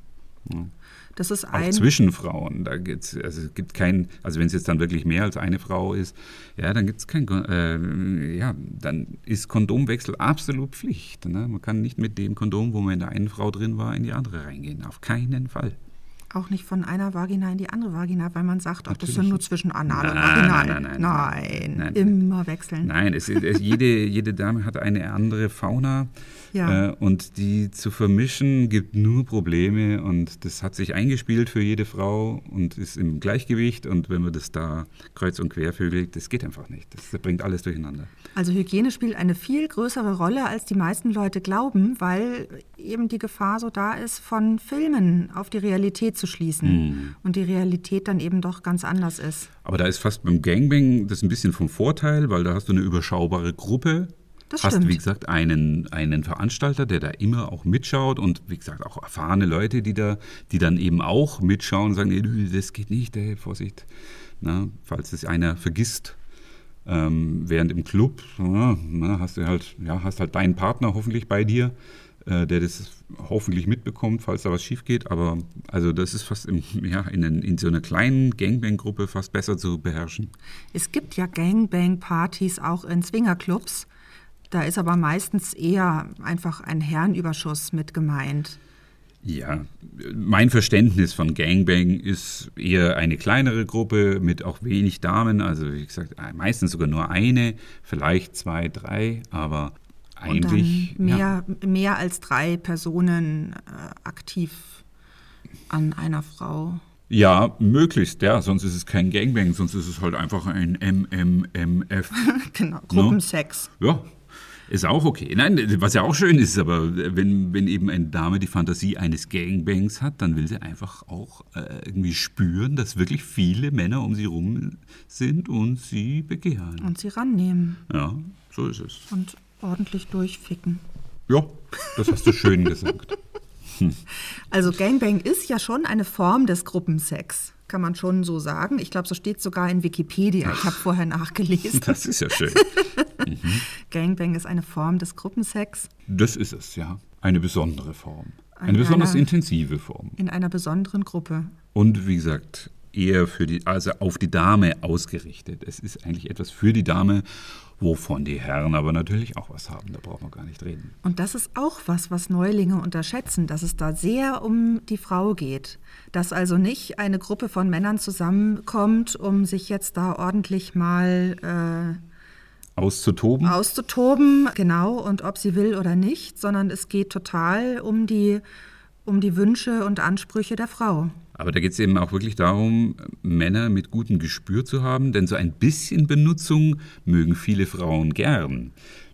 B: Ja.
A: Das ist
B: Auch
A: ein
B: zwischen Frauen. Da gibt's, also es gibt kein, also wenn es jetzt dann wirklich mehr als eine Frau ist, ja, dann gibt es kein, äh, ja, dann ist Kondomwechsel absolut Pflicht. Ne? Man kann nicht mit dem Kondom, wo man in der einen Frau drin war, in die andere reingehen. Auf keinen Fall.
A: Auch nicht von einer Vagina in die andere Vagina, weil man sagt, ach, das
B: Natürlich
A: nur zwischen Anal und
B: Nein,
A: Vaginal.
B: nein, nein, nein,
A: nein,
B: nein.
A: immer wechseln.
B: Nein, es, jede, jede Dame hat eine andere Fauna.
A: Ja.
B: Äh, und die zu vermischen gibt nur Probleme und das hat sich eingespielt für jede Frau und ist im Gleichgewicht und wenn man das da kreuz und quer vögelt, das geht einfach nicht. Das bringt alles durcheinander.
A: Also Hygiene spielt eine viel größere Rolle, als die meisten Leute glauben, weil eben die Gefahr so da ist, von Filmen auf die Realität zu schließen.
B: Hm.
A: Und die Realität dann eben doch ganz anders ist.
B: Aber da ist fast beim Gangbang das ein bisschen vom Vorteil, weil da hast du eine überschaubare Gruppe.
A: Das
B: hast,
A: stimmt.
B: wie gesagt, einen, einen Veranstalter, der da immer auch mitschaut und wie gesagt auch erfahrene Leute, die da, die dann eben auch mitschauen und sagen, nee, das geht nicht, ey, Vorsicht. Na, falls es einer vergisst. Ähm, während im Club na, hast du halt, ja, hast halt deinen Partner hoffentlich bei dir, äh, der das hoffentlich mitbekommt, falls da was schief geht. Aber also das ist fast im, ja, in, den- in so einer kleinen Gangbang-Gruppe fast besser zu beherrschen.
A: Es gibt ja Gangbang-Partys auch in Swingerclubs. Da ist aber meistens eher einfach ein Herrenüberschuss mit gemeint.
B: Ja, mein Verständnis von Gangbang ist eher eine kleinere Gruppe mit auch wenig Damen, also wie gesagt, meistens sogar nur eine, vielleicht zwei, drei, aber eigentlich
A: dann
B: ja,
A: mehr, mehr als drei Personen äh, aktiv an einer Frau.
B: ja, möglichst, ja, sonst ist es kein Gangbang, sonst ist es halt einfach ein MMMF. (laughs)
A: Genau, Gruppensex.
B: Ja, ist auch okay. Nein, was ja auch schön ist, aber wenn, wenn eben eine Dame die Fantasie eines Gangbangs hat, dann will sie einfach auch äh, irgendwie spüren, dass wirklich viele Männer um sie rum sind und sie begehren.
A: Und sie rannehmen
B: Ja, so ist es.
A: und ordentlich durchficken.
B: Ja, das hast du schön (laughs) gesagt.
A: Also Gangbang ist ja schon eine Form des Gruppensex, kann man schon so sagen. Ich glaube, so steht sogar in Wikipedia. Ich habe vorher nachgelesen.
B: Das ist ja schön. (laughs)
A: Gangbang ist eine Form des Gruppensex
B: Das ist es, ja. Eine besondere Form. Eine
A: Eine-
B: besonders intensive Form.
A: in einer besonderen Gruppe.
B: Und wie gesagt, eher für die, also auf die Dame ausgerichtet. Es ist eigentlich etwas für die Dame, wovon die Herren aber natürlich auch was haben. Da brauchen wir gar nicht reden.
A: Und das ist auch was, was Neulinge unterschätzen, dass es da sehr um die Frau geht. Dass also nicht eine Gruppe von Männern zusammenkommt, um sich jetzt da ordentlich mal äh, auszutoben, genau, und ob sie will oder nicht, sondern es geht total um die, um die Wünsche und Ansprüche der Frau.
B: Aber da geht es eben auch wirklich darum, Männer mit gutem Gespür zu haben, denn so ein bisschen Benutzung mögen viele Frauen gern.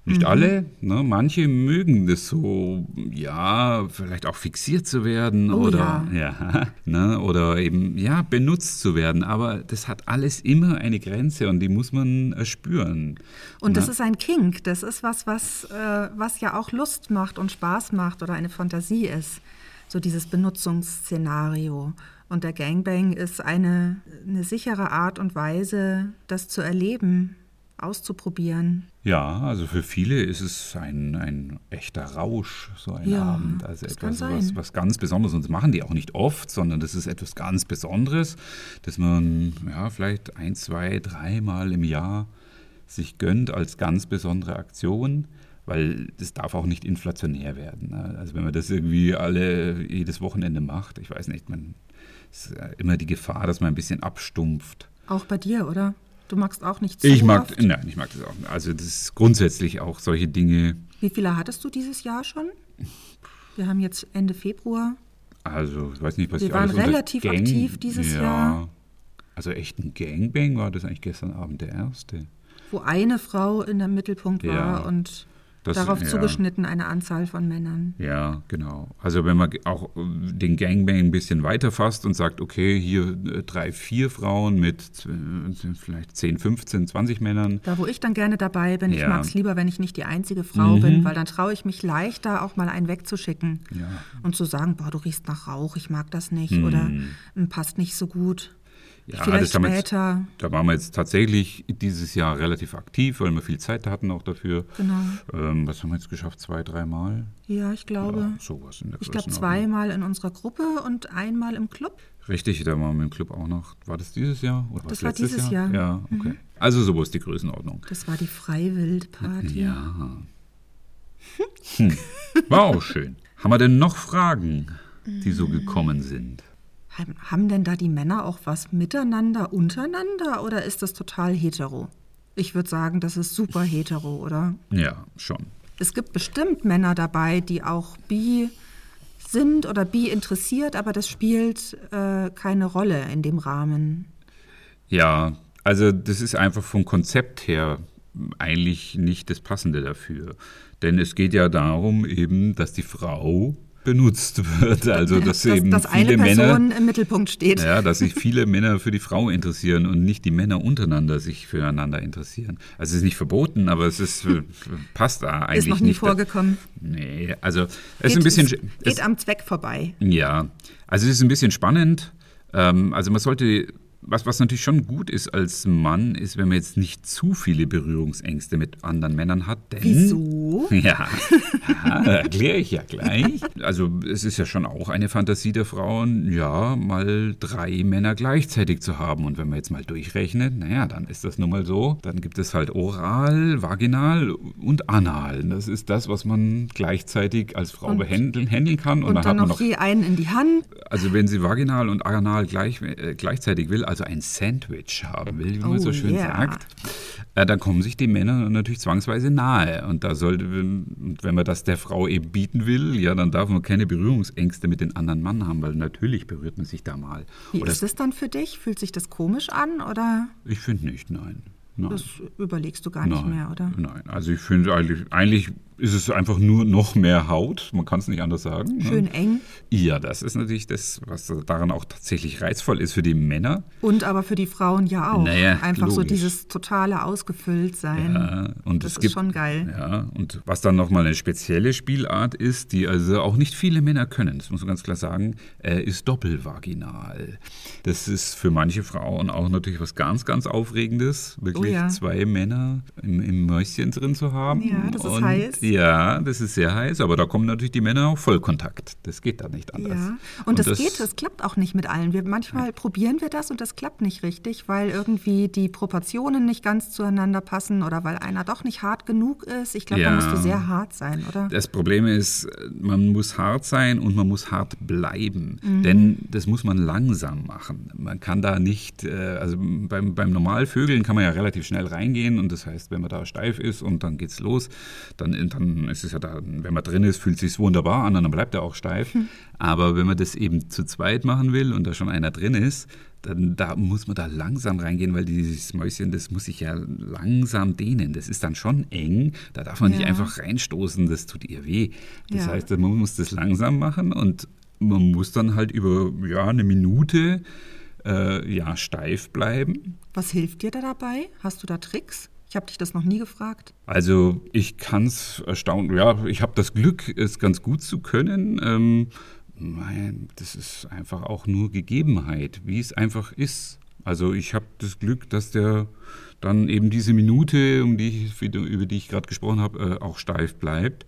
B: Nicht alle, ne? manche mögen das so, ja, vielleicht auch fixiert zu werden
A: Oh
B: oder, (laughs) ja. ne? oder eben, ja, benutzt zu werden. Aber das hat alles immer eine Grenze und die muss man äh, spüren.
A: Und das
B: ne?
A: ist ein Kink, das ist was, was, äh, was ja auch Lust macht und Spaß macht oder eine Fantasie ist. So dieses Benutzungsszenario. Und der Gangbang ist eine, eine sichere Art und Weise, das zu erleben, auszuprobieren.
B: Ja, also für viele ist es ein, ein echter Rausch, so ein
A: Ja,
B: Abend. Also etwas, was, was ganz Besonderes. Und das machen die auch nicht oft, sondern das ist etwas ganz Besonderes, dass man ja vielleicht ein, zwei, dreimal im Jahr sich gönnt als ganz besondere Aktion. Weil das darf auch nicht inflationär werden. ne? Also wenn man das irgendwie alle jedes Wochenende macht, ich weiß nicht, man ist immer die Gefahr, dass man ein bisschen abstumpft.
A: Auch bei dir, oder? Du magst auch nicht so
B: Ich mag,
A: oft.
B: nein, ich mag das auch. nicht. Also das ist grundsätzlich auch solche Dinge,
A: Wie viele hattest du dieses Jahr schon? Wir haben jetzt Ende Februar.
B: Also, ich weiß nicht, was
A: Wir
B: ich
A: waren
B: alles
A: relativ aktiv dieses
B: ja,
A: Jahr.
B: Also echt ein Gangbang war das eigentlich gestern Abend der erste.
A: wo eine Frau in der Mittelpunkt war
B: Ja,
A: und
B: das-
A: darauf
B: ja.
A: zugeschnitten eine Anzahl von Männern.
B: Ja, genau. Also wenn man auch den Gangbang ein bisschen weiter fasst und sagt, okay, hier äh, drei, vier Frauen mit äh, vielleicht 10, 15, 20 Männern.
A: Da, wo ich dann gerne dabei bin, ich
B: Ja.
A: mag es lieber, wenn ich nicht die einzige Frau
B: Mhm.
A: bin, weil dann traue ich mich leichter, auch mal einen wegzuschicken
B: Ja.
A: und zu sagen, boah, du riechst nach Rauch, ich mag das nicht oder "Mm, passt nicht so gut.
B: Mhm. Ja,
A: Vielleicht
B: das wir jetzt-
A: später.
B: Da waren wir jetzt tatsächlich dieses Jahr relativ aktiv, weil wir viel Zeit hatten auch dafür.
A: Genau.
B: Ähm, was haben wir jetzt geschafft? Zwei, dreimal?
A: Ja, ich glaube.
B: Ja, sowas in der
A: ich glaube zweimal in unserer Gruppe und einmal im Club.
B: Richtig, da waren wir im Club auch noch. War das dieses Jahr? Oder
A: Das war dieses Jahr. Mhm.
B: Ja, okay. Also so ist die Größenordnung.
A: Das war die Freiwild-Party.
B: Ja. Hm. War auch schön. Haben wir denn noch Fragen, die so gekommen sind?
A: Haben denn da die Männer auch was miteinander, untereinander oder ist das total hetero? Ich würde sagen, das ist super hetero, oder?
B: Ja, schon.
A: Es gibt bestimmt Männer dabei, die auch bi sind oder bi interessiert, aber das spielt äh, keine Rolle in dem Rahmen.
B: Ja, also das ist einfach vom Konzept her eigentlich nicht das Passende dafür. Denn es geht ja darum eben, dass die Frau benutzt wird. Also dass, dass eben
A: dass
B: viele
A: eine Person
B: Männer
A: im Mittelpunkt steht.
B: Ja, dass sich viele Männer für die Frau interessieren und nicht die Männer untereinander sich füreinander interessieren. Also es ist nicht verboten, aber es ist passt da eigentlich nicht.
A: Ist noch nie
B: nicht.
A: vorgekommen.
B: Nee, also es
A: geht,
B: ist ein bisschen
A: geht
B: es,
A: am Zweck vorbei.
B: Ja, also es ist ein bisschen spannend. Ähm, also man sollte was, was natürlich schon gut ist als Mann, ist, wenn man jetzt nicht zu viele Berührungsängste mit anderen Männern hat. Denn,
A: Wieso? (laughs)
B: Ja, ja erkläre ich ja gleich. Also es ist ja schon auch eine Fantasie der Frauen, ja, mal drei Männer gleichzeitig zu haben. Und wenn man jetzt mal durchrechnet, naja, dann ist das nun mal so. Dann gibt es halt oral, vaginal und anal. Das ist das, was man gleichzeitig als Frau und, behandeln kann.
A: Und, und dann, dann noch, noch je einen in die Hand.
B: Also wenn sie vaginal und anal gleich, äh, gleichzeitig will, also ein Sandwich haben will, wie man so schön
A: yeah.
B: sagt, äh, dann kommen sich die Männer natürlich zwangsweise nahe. Und da sollte, wenn man das der Frau eben bieten will, ja, dann darf man keine Berührungsängste mit den anderen Mann haben, weil natürlich berührt man sich da mal.
A: Wie oder ist es dann für dich? Fühlt sich das komisch an oder?
B: Ich finde nicht, nein. nein.
A: Das überlegst du gar nicht
B: nein,
A: mehr, oder?
B: Nein, also ich finde eigentlich, eigentlich ist es einfach nur noch mehr Haut. Man kann es nicht anders sagen.
A: Schön
B: ne?
A: eng.
B: Ja, das ist natürlich das, was daran auch tatsächlich reizvoll ist für die Männer.
A: Und aber für die Frauen ja auch.
B: Naja,
A: Einfach
B: logisch.
A: so dieses totale Ausgefüllt-Sein.
B: Ja, und
A: das
B: es
A: ist
B: gibt,
A: schon geil.
B: Ja, und was dann nochmal eine spezielle Spielart ist, die also auch nicht viele Männer können, das muss man ganz klar sagen, äh, ist doppelvaginal. Das ist für manche Frauen auch natürlich was ganz, ganz Aufregendes, wirklich
A: Oh ja.
B: zwei Männer im, im Mäuschen drin zu haben.
A: Ja, das ist
B: und,
A: heiß.
B: Ja, das ist sehr heiß, aber da kommen natürlich die Männer auch Vollkontakt. Das geht dann nicht anders.
A: Ja, und, das, geht, das klappt auch nicht mit allen. Wir, manchmal probieren wir das und das klappt nicht richtig, weil irgendwie die Proportionen nicht ganz zueinander passen oder weil einer doch nicht hart genug ist. Ich glaube,
B: Ja.
A: da musst du sehr hart sein, oder?
B: Das Problem ist, man muss hart sein und man muss hart bleiben.
A: Mhm.
B: Denn das muss man langsam machen. Man kann da nicht, äh, also beim, beim Normalvögeln kann man ja relativ schnell reingehen und das heißt, wenn man da steif ist und dann geht's los, dann, dann ist es ja da, wenn man drin ist, fühlt sich's wunderbar an und dann bleibt er auch steif.
A: Hm.
B: Aber wenn man das eben zu zweit machen will und da schon einer drin ist, dann da muss man da langsam reingehen, weil dieses Mäuschen, das muss sich ja langsam dehnen. Das ist dann schon eng. Da darf man nicht
A: Ja.
B: einfach reinstoßen, das tut ihr weh. Das
A: Ja.
B: heißt, man muss das langsam machen und man muss dann halt über ja, eine Minute äh, ja, steif bleiben.
A: Was hilft dir da dabei? Hast du da Tricks? Ich habe dich das noch nie gefragt.
B: Also ich kann es erstaunen, ja, ich habe das Glück, es ganz gut zu können. Ähm, nein, das ist einfach auch nur Gegebenheit, wie es einfach ist. Also ich habe das Glück, dass der dann eben diese Minute, um die ich, über die ich gerade gesprochen habe, äh, auch steif bleibt.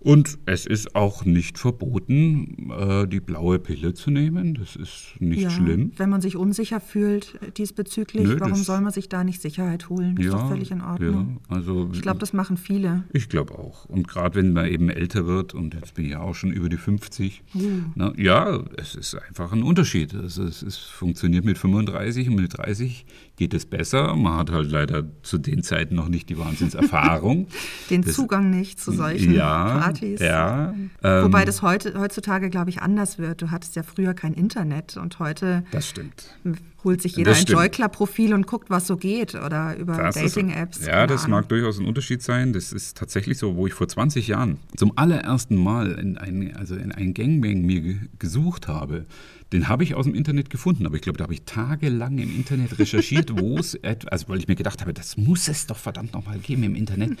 B: Und es ist auch nicht verboten, äh, die blaue Pille zu nehmen. Das ist nicht
A: ja,
B: schlimm.
A: Wenn man sich unsicher fühlt diesbezüglich,
B: Nö,
A: warum soll man sich da nicht Sicherheit holen? Das ist doch völlig in Ordnung.
B: Ja, also
A: Ich glaube, das machen viele.
B: Ich glaube auch. Und gerade wenn man eben älter wird, und jetzt bin ich ja auch schon über die 50,
A: Uh.
B: na, ja, es ist einfach ein Unterschied. Also es, es funktioniert mit 35 und mit 30 geht es besser. Man hat halt leider zu den Zeiten noch nicht die Wahnsinnserfahrung. (laughs)
A: Den
B: Das-
A: Zugang nicht zu solchen
B: ja,
A: Partys.
B: Ja. ähm,
A: Wobei das heute, heutzutage, glaube ich, anders wird. Du hattest ja früher kein Internet und heute
B: das stimmt.
A: Holt sich jeder ein
B: stimmt.
A: Joy-Club-Profil und guckt, was so geht oder über Dating-Apps.
B: Ja, das
A: Ahnung.
B: mag durchaus ein Unterschied sein. Das ist tatsächlich so, wo ich vor 20 Jahren zum allerersten Mal in ein, also in ein Gangbang mir ge gesucht habe. Den habe ich aus dem Internet gefunden, aber ich glaube, da habe ich tagelang im Internet recherchiert, wo es, (laughs) also weil ich mir gedacht habe, das muss es doch verdammt nochmal geben im Internet.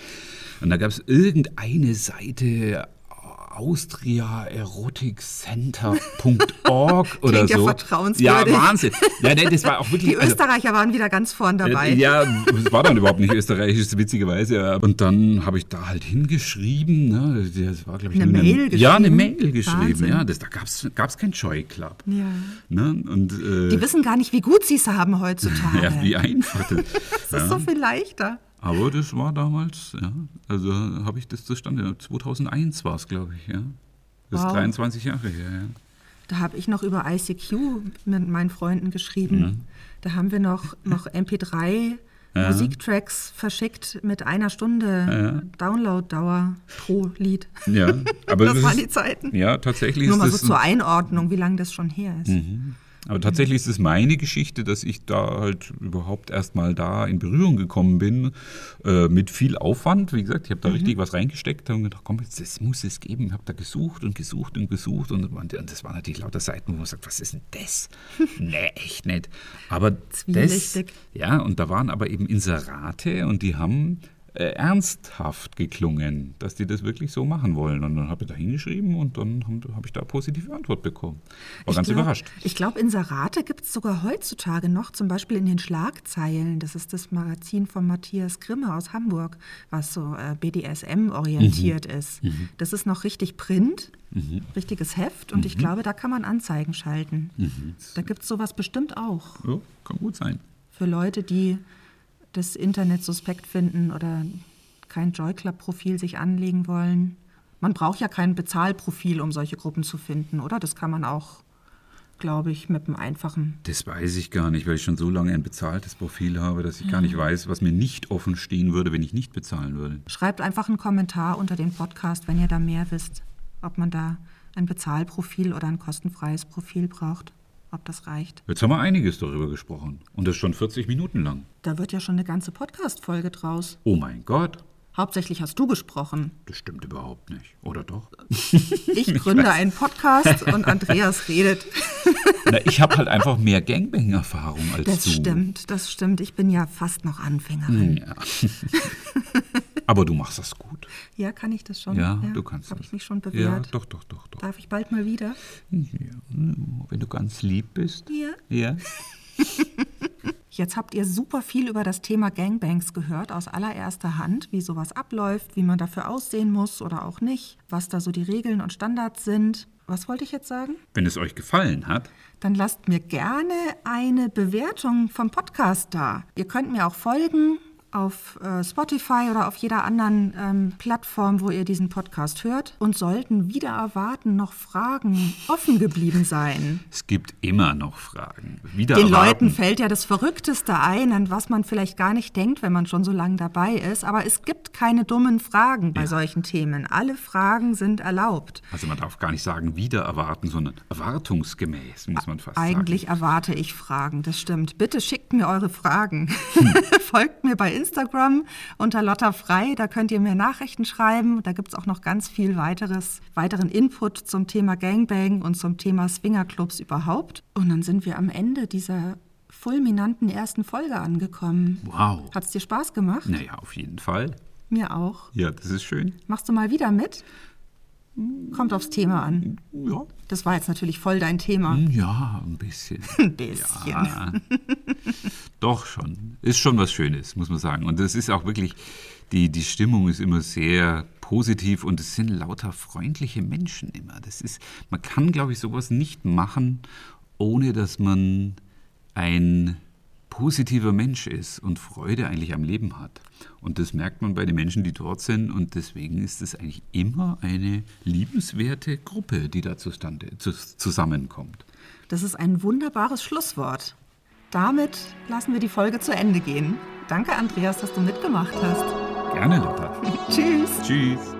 B: Und da gab es irgendeine Seite, austriaerotikcenter.org (laughs) oder
A: Klingt ja
B: so.
A: vertrauenswürdig.
B: Ja, Wahnsinn. Ja, nee, das war auch wirklich.
A: Die
B: also-
A: Österreicher waren wieder ganz vorn dabei.
B: äh, Ja, es war dann überhaupt nicht österreichisch, witzigerweise. ja. Und dann habe ich da halt hingeschrieben. Ne? Das war, glaube ich,
A: Eine Mail
B: Ja, eine
A: geschrieben?
B: Mail geschrieben.
A: Wahnsinn.
B: Ja, das, da gab es kein Joy Club.
A: Ja.
B: Ne? Und, äh,
A: Die wissen gar nicht, wie gut sie es haben heutzutage. (laughs)
B: ja, wie einfach. Das, (laughs)
A: das ist so viel leichter.
B: Aber das war damals, ja. Also habe ich das zustande. 2001 war es, glaube ich, ja. Das
A: Wow.
B: ist 23 Jahre her, ja.
A: Da habe ich noch über ICQ mit meinen Freunden geschrieben.
B: Mhm.
A: Da haben wir noch, noch (laughs) MP3
B: Ja.
A: Musiktracks verschickt mit einer Stunde Downloaddauer pro Lied.
B: Ja, aber (laughs)
A: das
B: das
A: waren
B: ist-
A: die Zeiten.
B: Ja, tatsächlich
A: Nur
B: ist
A: mal so zur Einordnung, wie lange das schon her ist.
B: Aber tatsächlich ist es meine Geschichte, dass ich da halt überhaupt erst mal da in Berührung gekommen bin, äh, mit viel Aufwand. Wie gesagt, ich habe da richtig was reingesteckt und gedacht, komm, jetzt, das muss es geben. Ich habe da gesucht und gesucht und gesucht und, und das waren natürlich lauter Seiten, wo man sagt, was ist denn das? (laughs) nee, echt nicht. Aber das, ja, und da waren aber eben Inserate und die haben äh, ernsthaft geklungen, dass die das wirklich so machen wollen. Und dann habe ich da hingeschrieben und dann habe hab ich da positive Antwort bekommen. War
A: Ich
B: ganz
A: glaub-
B: überrascht.
A: Ich glaube, Inserate gibt es sogar heutzutage noch, zum Beispiel in den Schlagzeilen. Das ist das Magazin von Matthias Grimme aus Hamburg, was so äh, BDSM-orientiert ist. Das ist noch richtig Print, richtiges Heft und ich glaube, da kann man Anzeigen schalten. Da gibt es sowas bestimmt auch
B: Ja, kann gut sein.
A: für Leute, die das Internet suspekt finden oder kein Joy Club-Profil sich anlegen wollen. Man braucht ja kein Bezahlprofil, um solche Gruppen zu finden, oder? Das kann man auch, glaube ich, mit einem einfachen.
B: Das weiß ich gar nicht, weil ich schon so lange ein bezahltes Profil habe, dass ich gar nicht weiß, was mir nicht offen stehen würde, wenn ich nicht bezahlen würde.
A: Schreibt einfach einen Kommentar unter den Podcast, wenn ihr da mehr wisst, ob man da ein Bezahlprofil oder ein kostenfreies Profil braucht, ob das reicht.
B: Jetzt haben wir einiges darüber gesprochen. Und das schon 40 Minuten lang.
A: Da wird ja schon eine ganze Podcast-Folge draus.
B: Oh mein Gott,
A: Hauptsächlich hast du gesprochen.
B: das stimmt überhaupt nicht. Oder doch? (laughs)
A: Ich gründe einen Podcast und Andreas redet. (laughs)
B: Na, ich habe halt einfach mehr Gangbang-Erfahrung als
A: Das
B: du.
A: stimmt, das stimmt. Ich bin ja fast noch Anfängerin.
B: Ja. (laughs) Aber du machst das gut.
A: Ja, kann ich das schon?
B: Ja, du kannst
A: Habe ich mich schon
B: Ja,
A: bewährt?
B: doch, doch, doch, doch.
A: Darf ich bald mal wieder?
B: Ja, wenn du ganz lieb bist.
A: Ja.
B: Ja. (laughs)
A: Jetzt habt ihr super viel über das Thema Gangbangs gehört, aus allererster Hand, wie sowas abläuft, wie man dafür aussehen muss oder auch nicht, was da so die Regeln und Standards sind. Was wollte ich jetzt sagen?
B: Wenn es euch gefallen hat,
A: Dann lasst mir gerne eine Bewertung vom Podcast da. Ihr könnt mir auch folgen auf äh, Spotify oder auf jeder anderen ähm, Plattform, wo ihr diesen Podcast hört. Und sollten wieder erwarten noch Fragen offen geblieben sein.
B: es gibt immer noch Fragen. Wieder
A: Den
B: erwarten.
A: Leuten fällt ja das Verrückteste ein, an was man vielleicht gar nicht denkt, wenn man schon so lange dabei ist. Aber es gibt keine dummen Fragen bei solchen Themen. Alle Fragen sind erlaubt.
B: Also man darf gar nicht sagen wieder erwarten, sondern erwartungsgemäß, muss man fast
A: Eigentlich
B: sagen.
A: erwarte ich Fragen, das stimmt. Bitte schickt mir eure Fragen.
B: Hm. (laughs)
A: Folgt mir bei Instagram unter Lotta Frei, da könnt ihr mir Nachrichten schreiben. Da gibt es auch noch ganz viel weiteres, weiteren Input zum Thema Gangbang und zum Thema Swingerclubs überhaupt. Und dann sind wir am Ende dieser fulminanten ersten Folge angekommen.
B: Wow.
A: Hat es dir Spaß gemacht?
B: Naja, auf jeden Fall.
A: Mir auch.
B: Ja, das ist schön.
A: Machst du mal wieder mit? Kommt aufs Thema an.
B: Ja.
A: Das war jetzt natürlich voll dein Thema.
B: Ja, ein bisschen. (laughs)
A: Ein bisschen.
B: Ja. Doch schon. Ist schon was Schönes, muss man sagen. Und das ist auch wirklich, die, die Stimmung ist immer sehr positiv und es sind lauter freundliche Menschen immer. Das ist, man kann, glaube ich, sowas nicht machen, ohne dass man ein positiver Mensch ist und Freude eigentlich am Leben hat. Und das merkt man bei den Menschen, die dort sind. Und deswegen ist es eigentlich immer eine liebenswerte Gruppe, die da zustande, zu, zusammenkommt.
A: Das ist ein wunderbares Schlusswort. Damit lassen wir die Folge zu Ende gehen. Danke, Andreas, dass du mitgemacht hast.
B: Gerne, Lotta. (laughs)
A: Tschüss.
B: Tschüss.